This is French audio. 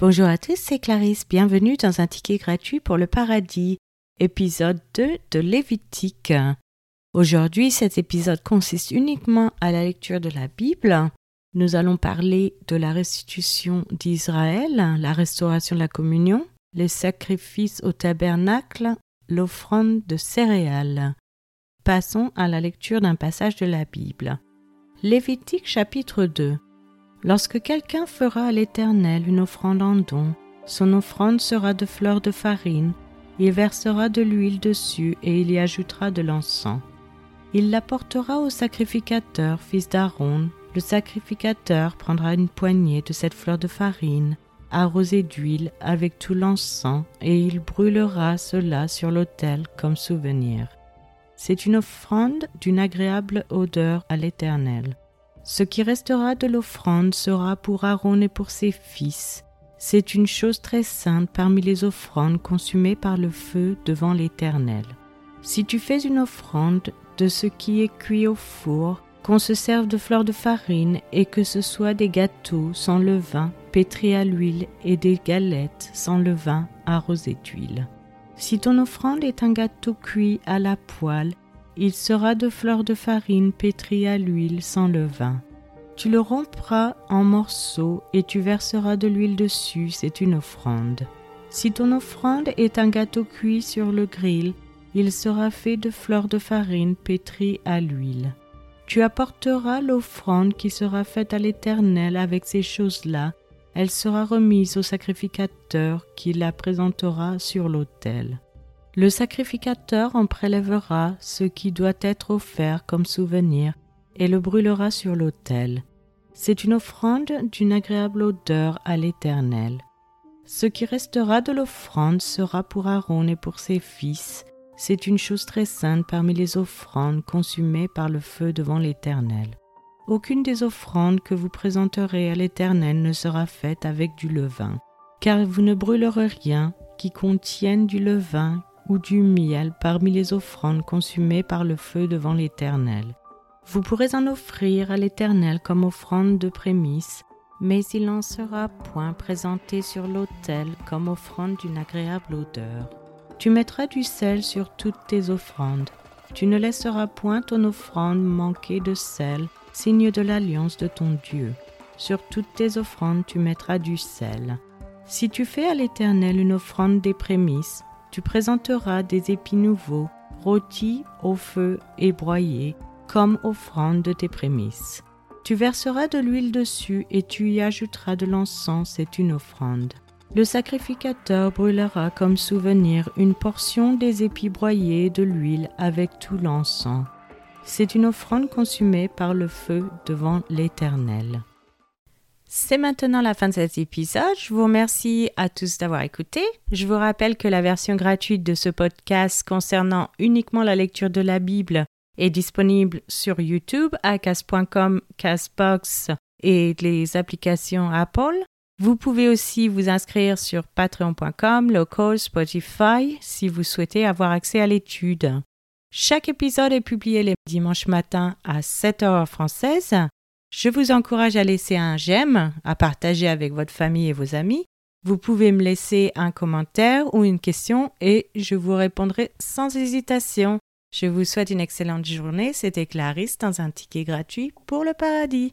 Bonjour à tous, c'est Clarisse. Bienvenue dans un ticket gratuit pour le paradis, épisode 2 de Lévitique. Aujourd'hui, cet épisode consiste uniquement à la lecture de la Bible. Nous allons parler de la restitution d'Israël, la restauration de la communion, les sacrifices au tabernacle, l'offrande de céréales. Passons à la lecture d'un passage de la Bible. Lévitique chapitre 2 Lorsque quelqu'un fera à l'Éternel une offrande en don, son offrande sera de fleurs de farine, il versera de l'huile dessus et il y ajoutera de l'encens. Il l'apportera au sacrificateur, fils d'Aaron. Le sacrificateur prendra une poignée de cette fleur de farine, arrosée d'huile avec tout l'encens, et il brûlera cela sur l'autel comme souvenir. C'est une offrande d'une agréable odeur à l'Éternel. Ce qui restera de l'offrande sera pour Aaron et pour ses fils. C'est une chose très sainte parmi les offrandes consumées par le feu devant l'Éternel. Si tu fais une offrande de ce qui est cuit au four, qu'on se serve de fleurs de farine et que ce soit des gâteaux sans levain, pétris à l'huile et des galettes sans levain arrosées d'huile. Si ton offrande est un gâteau cuit à la poêle, il sera de fleurs de farine pétries à l'huile sans levain. Tu le rompras en morceaux et tu verseras de l'huile dessus, c'est une offrande. Si ton offrande est un gâteau cuit sur le grill, il sera fait de fleurs de farine pétries à l'huile. Tu apporteras l'offrande qui sera faite à l'Éternel avec ces choses-là. Elle sera remise au sacrificateur qui la présentera sur l'autel. Le sacrificateur en prélèvera ce qui doit être offert comme souvenir et le brûlera sur l'autel. C'est une offrande d'une agréable odeur à l'Éternel. Ce qui restera de l'offrande sera pour Aaron et pour ses fils. C'est une chose très sainte parmi les offrandes consumées par le feu devant l'Éternel. Aucune des offrandes que vous présenterez à l'Éternel ne sera faite avec du levain, car vous ne brûlerez rien qui contienne du levain ou du miel parmi les offrandes consumées par le feu devant l'Éternel. Vous pourrez en offrir à l'Éternel comme offrande de prémices, mais il n'en sera point présenté sur l'autel comme offrande d'une agréable odeur. Tu mettras du sel sur toutes tes offrandes. Tu ne laisseras point ton offrande manquer de sel, signe de l'alliance de ton Dieu. Sur toutes tes offrandes tu mettras du sel. Si tu fais à l'Éternel une offrande des prémices, tu présenteras des épis nouveaux, rôtis au feu et broyés, comme offrande de tes prémices. Tu verseras de l'huile dessus et tu y ajouteras de l'encens, c'est une offrande. Le sacrificateur brûlera comme souvenir une portion des épis broyés de l'huile avec tout l'encens. C'est une offrande consumée par le feu devant l'Éternel. C'est maintenant la fin de cet épisode. Je vous remercie à tous d'avoir écouté. Je vous rappelle que la version gratuite de ce podcast concernant uniquement la lecture de la Bible est disponible sur YouTube, acas.com, Casbox et les applications Apple. Vous pouvez aussi vous inscrire sur patreon.com, local, Spotify si vous souhaitez avoir accès à l'étude. Chaque épisode est publié les dimanches matins à 7h française je vous encourage à laisser un j'aime, à partager avec votre famille et vos amis. Vous pouvez me laisser un commentaire ou une question et je vous répondrai sans hésitation. Je vous souhaite une excellente journée. C'était Clarisse dans un ticket gratuit pour le paradis.